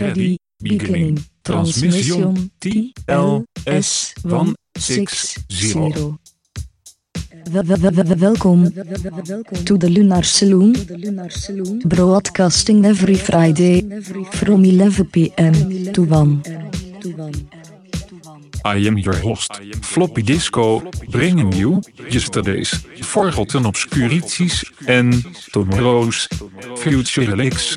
Ready, beginning, transmission TLS160. Welkom to the Lunar Saloon, broadcasting every Friday from 11 pm to 1. I am your host, Floppy Disco, Bringing you yesterday's forgotten obscurities and tomorrow's future relics.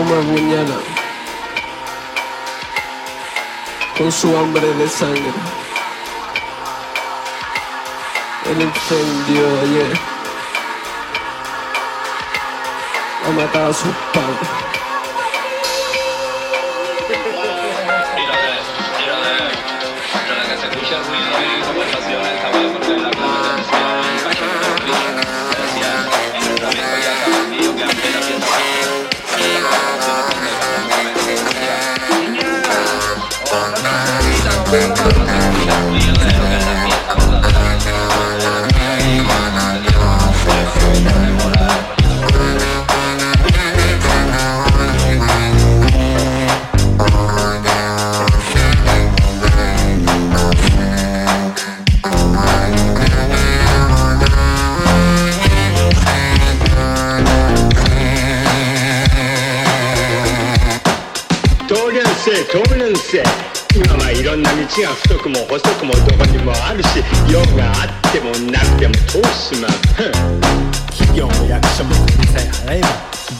Me apuñalan con su hambre de sangre. El incendio ayer ha matado a sus padres. 今はいろんな道が太くも細くもどこにもあるし用があってもなくても通しまふん。企業も役所も国さえ払えば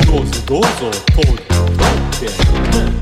どうぞどうぞ通って通って。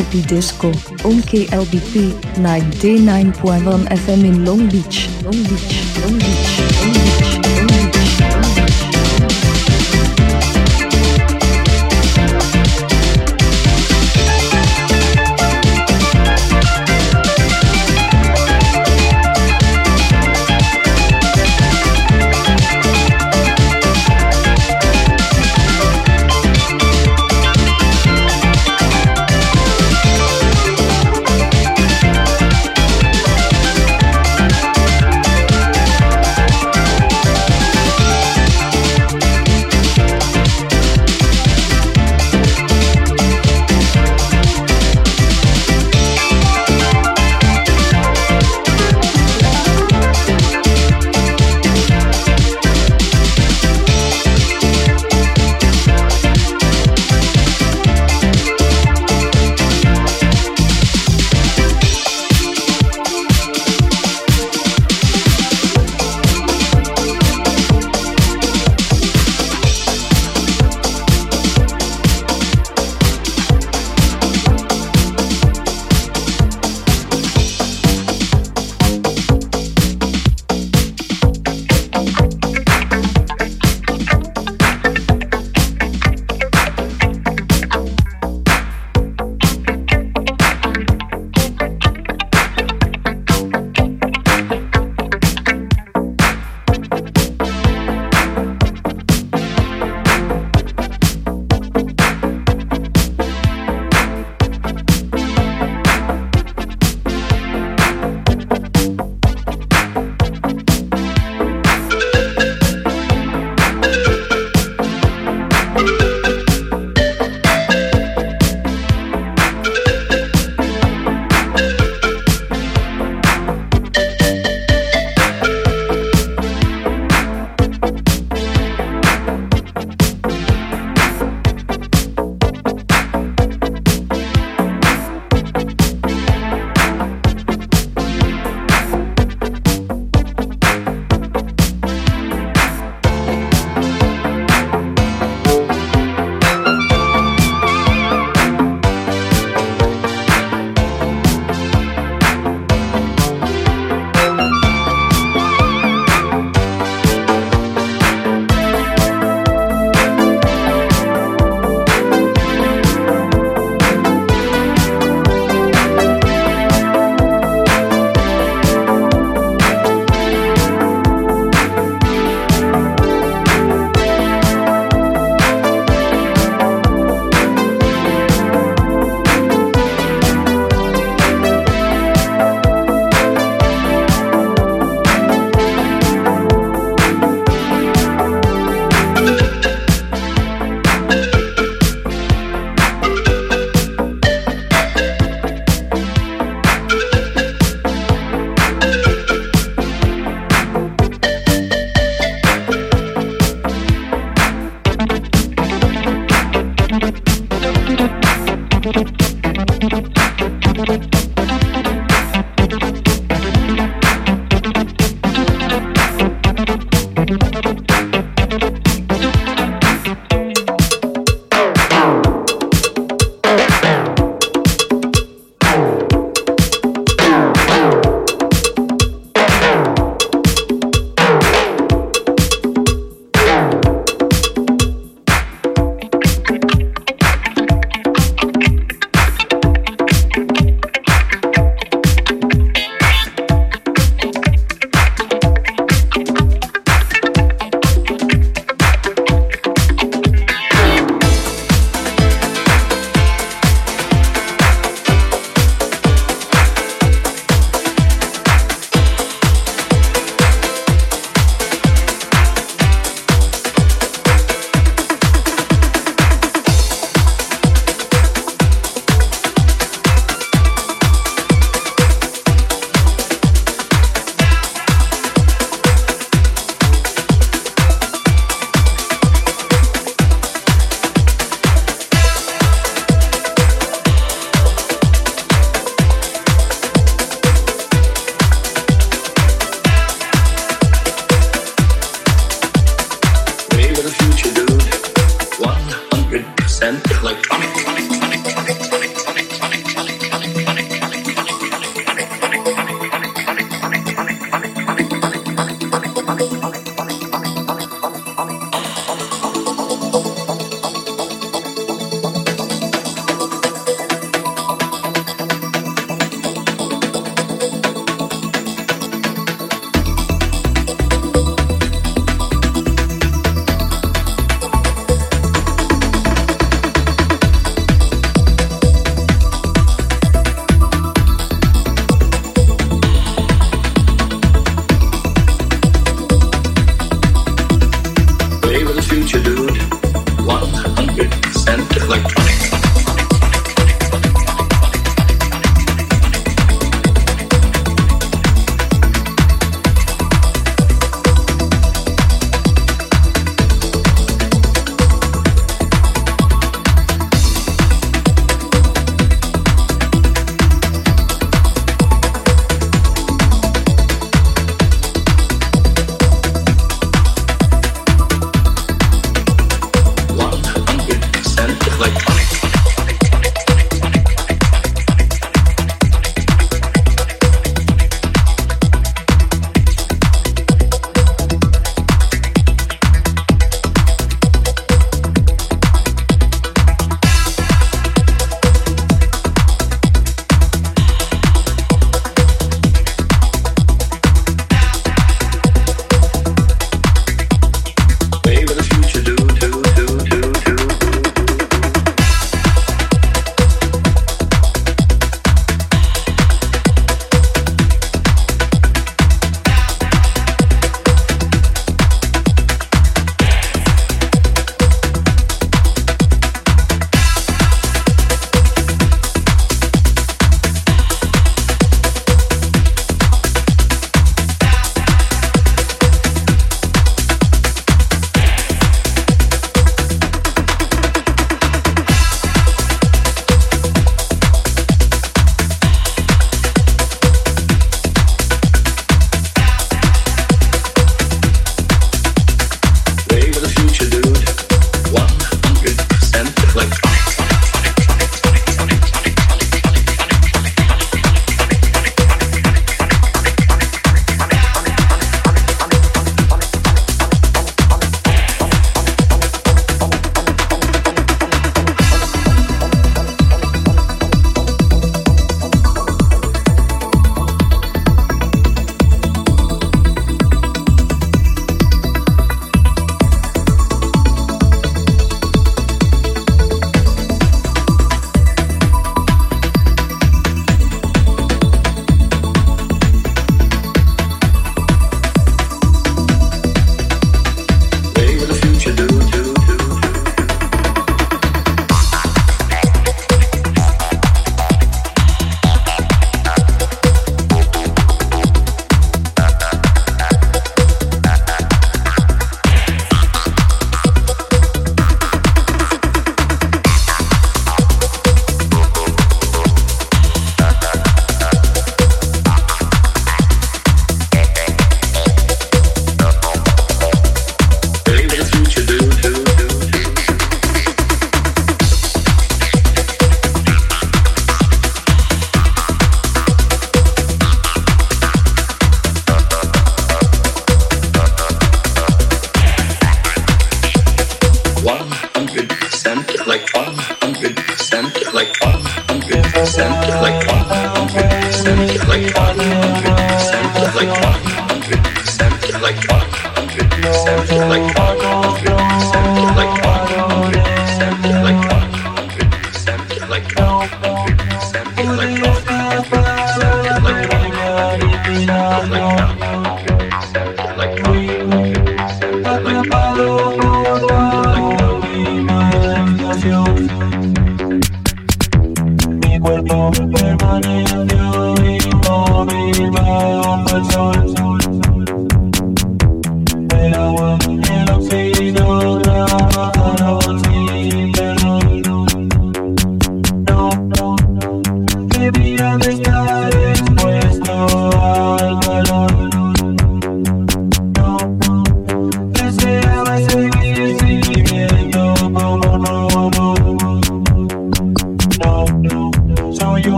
Floppy Disco, on KLBP 99.1 FM in Long Beach, Long Beach, Long Beach, Long Beach.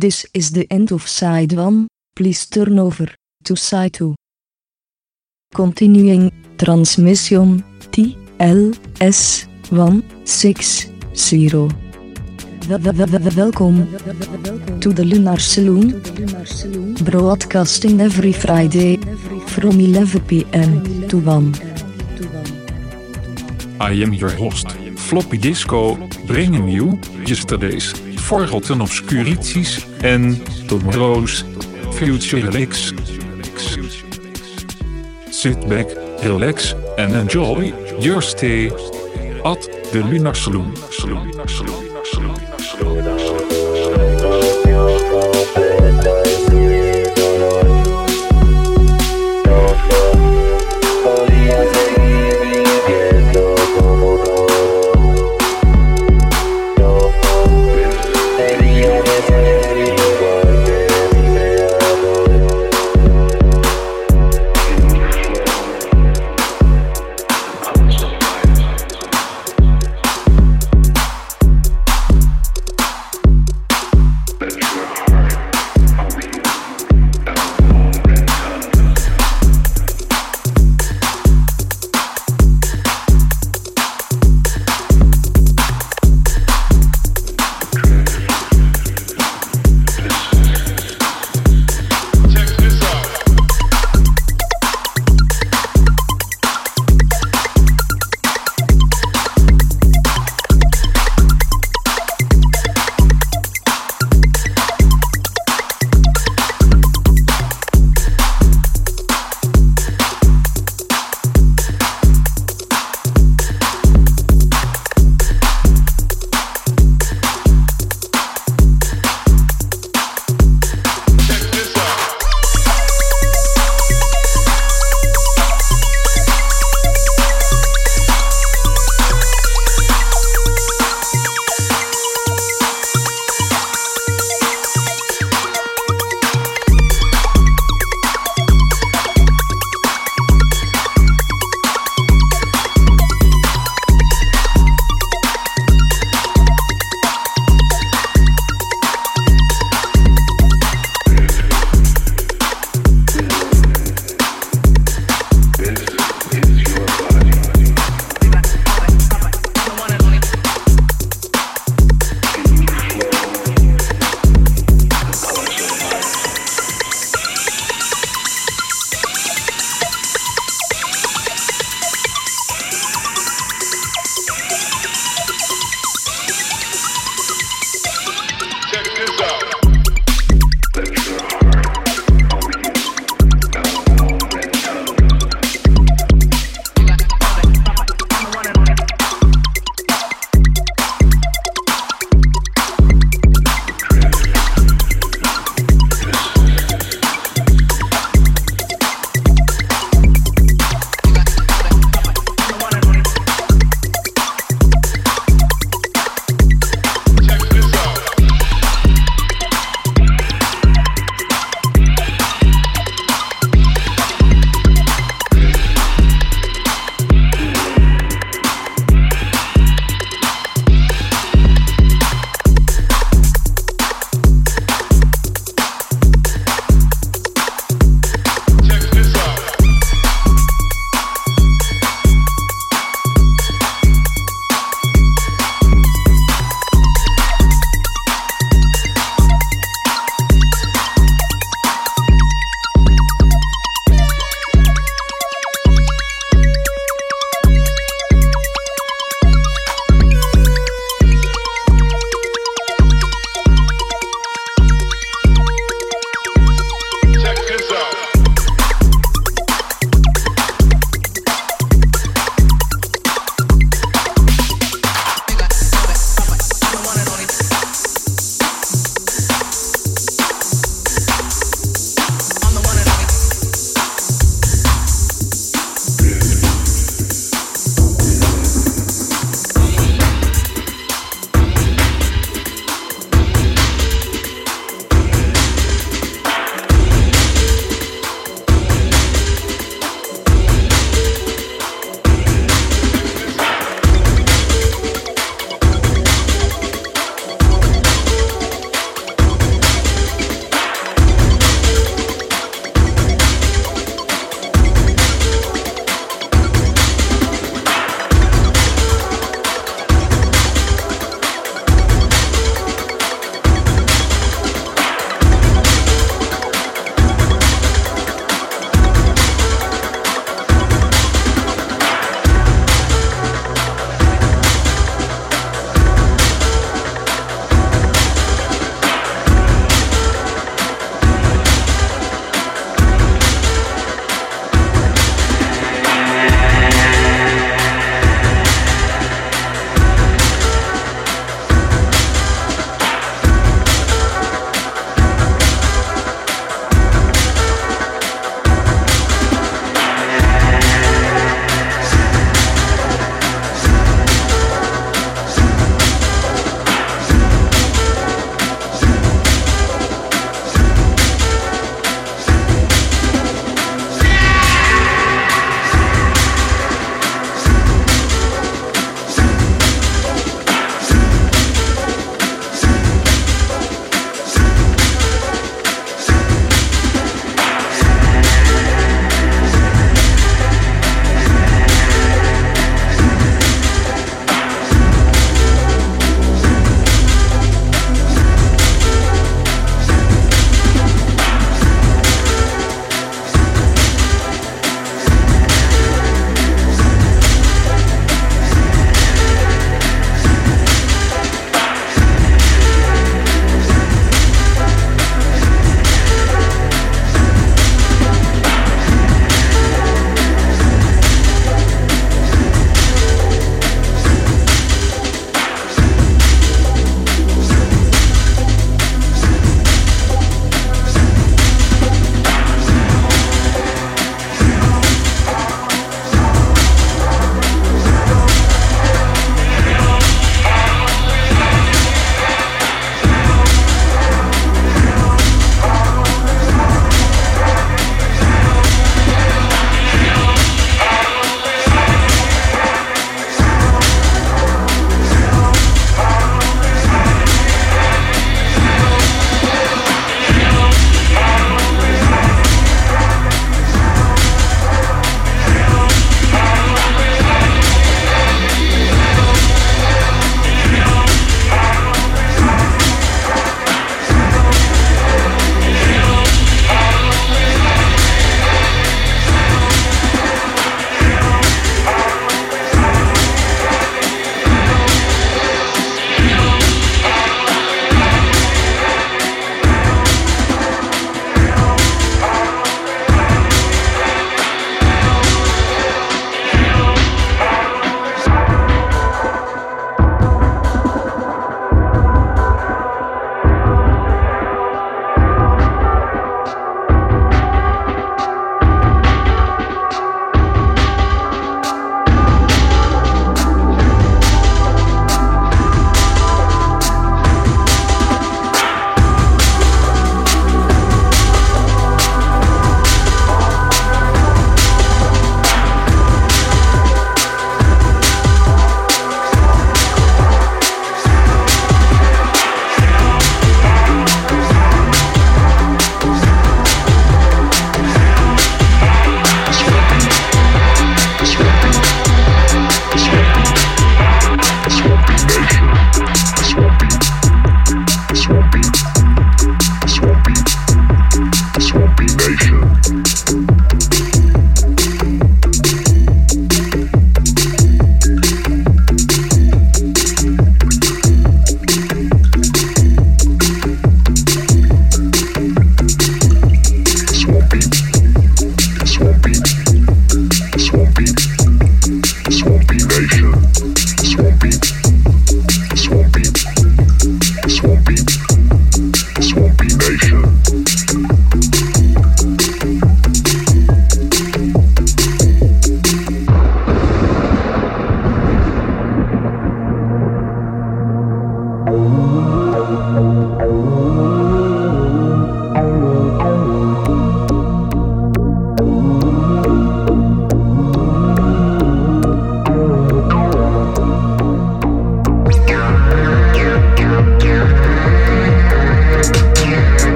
This is the end of side 1, please turn over, to side 2. Continuing, transmission, TLS 160. S, Welkom to the Lunar Saloon, broadcasting every Friday, from 11 pm to 1. I am your host, Floppy Disco, bringing you yesterday's Forgotten Obscurities en Tomorrow's Future Licks. Sit back, relax and enjoy your stay at the Lunar Saloon.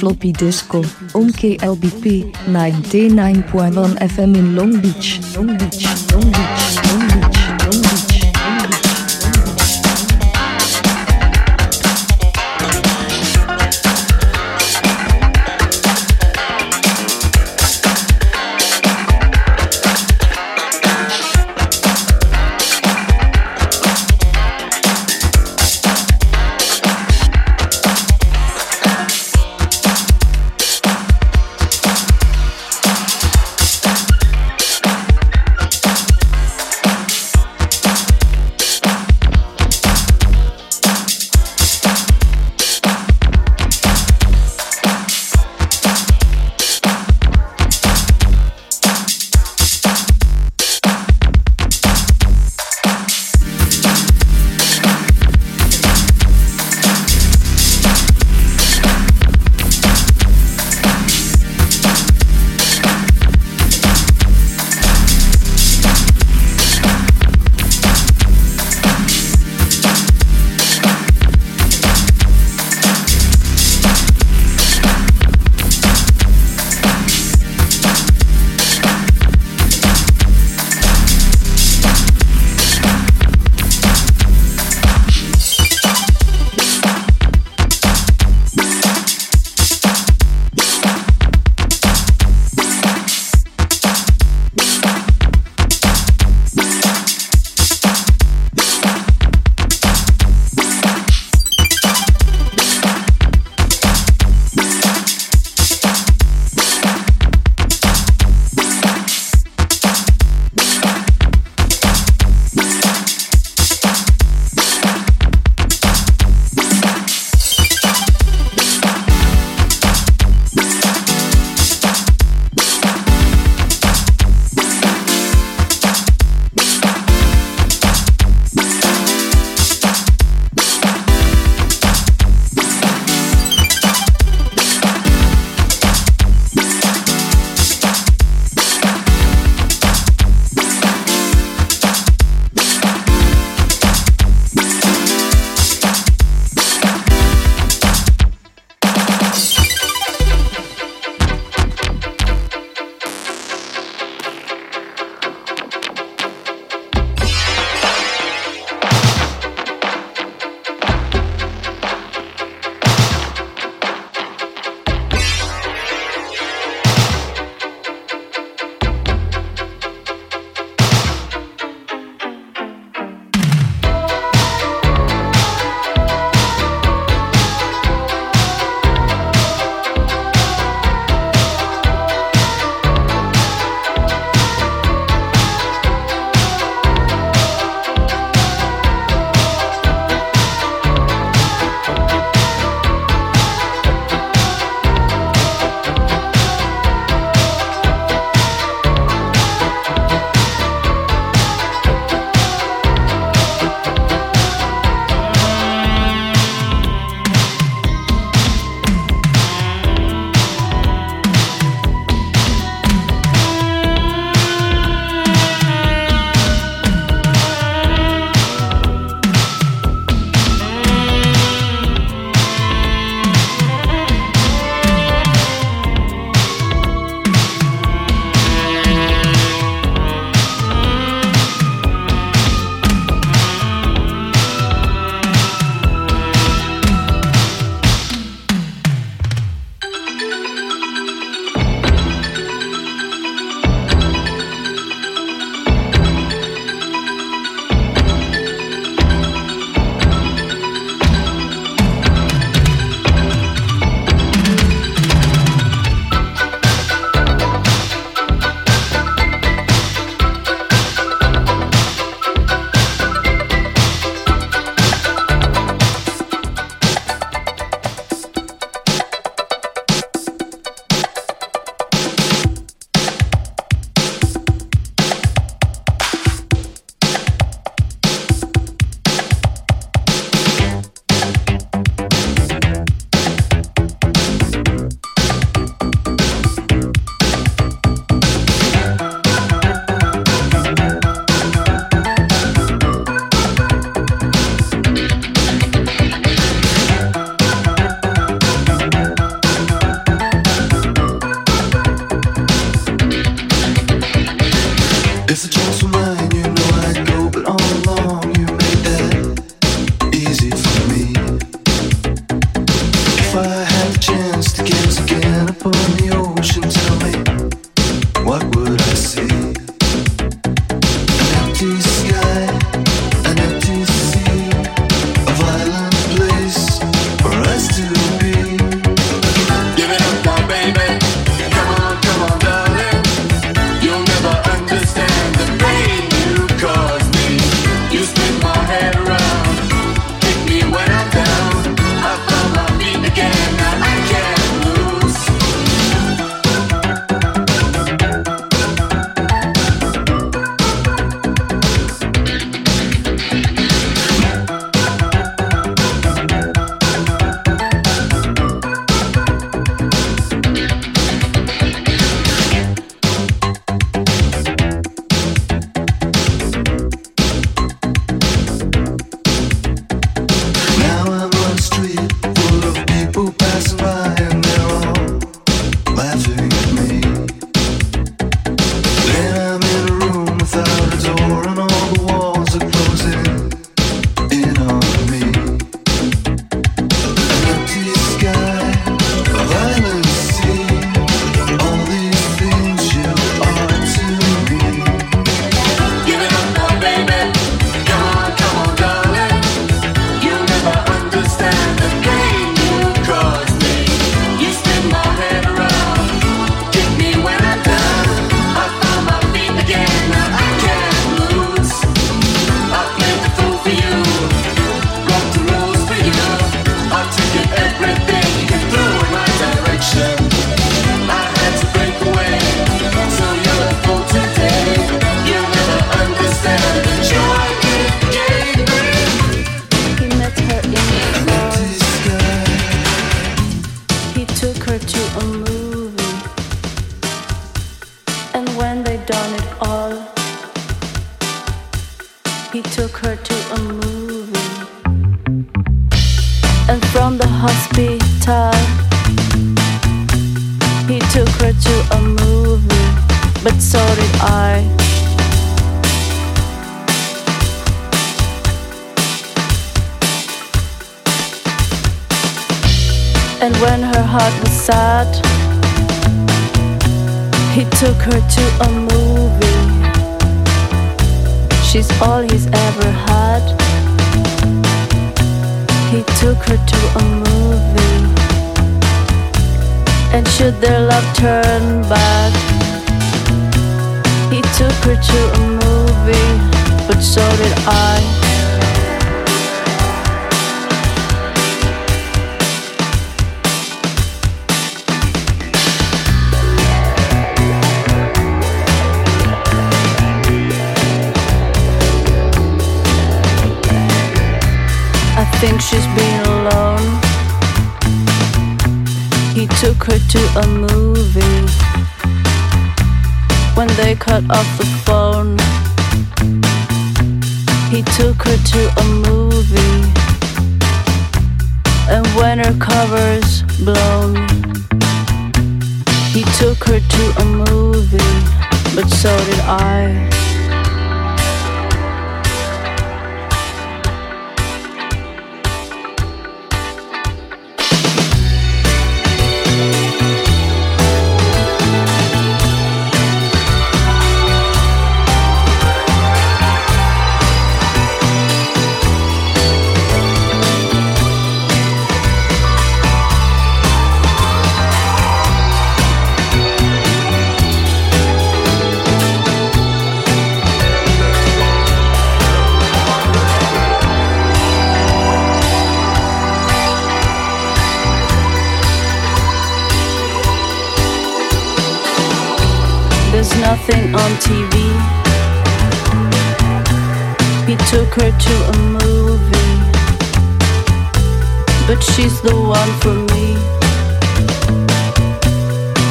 Floppy Disco on KLBP 99.1 FM in Long Beach. Long Beach,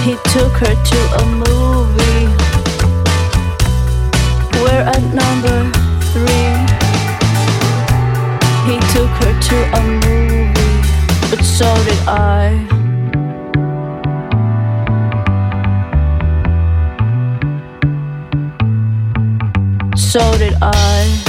he took her to a movie where at number three. He took her to a movie but so did i. So did i.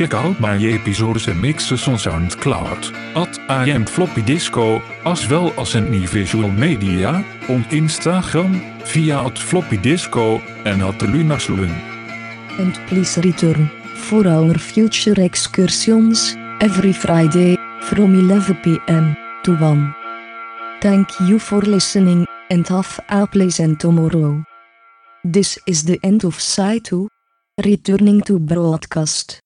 check out my episodes and mixes on SoundCloud, at am Floppy Disco, as well as any visual media, on Instagram, via at Floppy Disco, en at Lunaslun. And please return for our future excursions every Friday from 11 pm to 1. Thank you for listening and have a pleasant tomorrow. This is the end of Side 2. Returning to broadcast.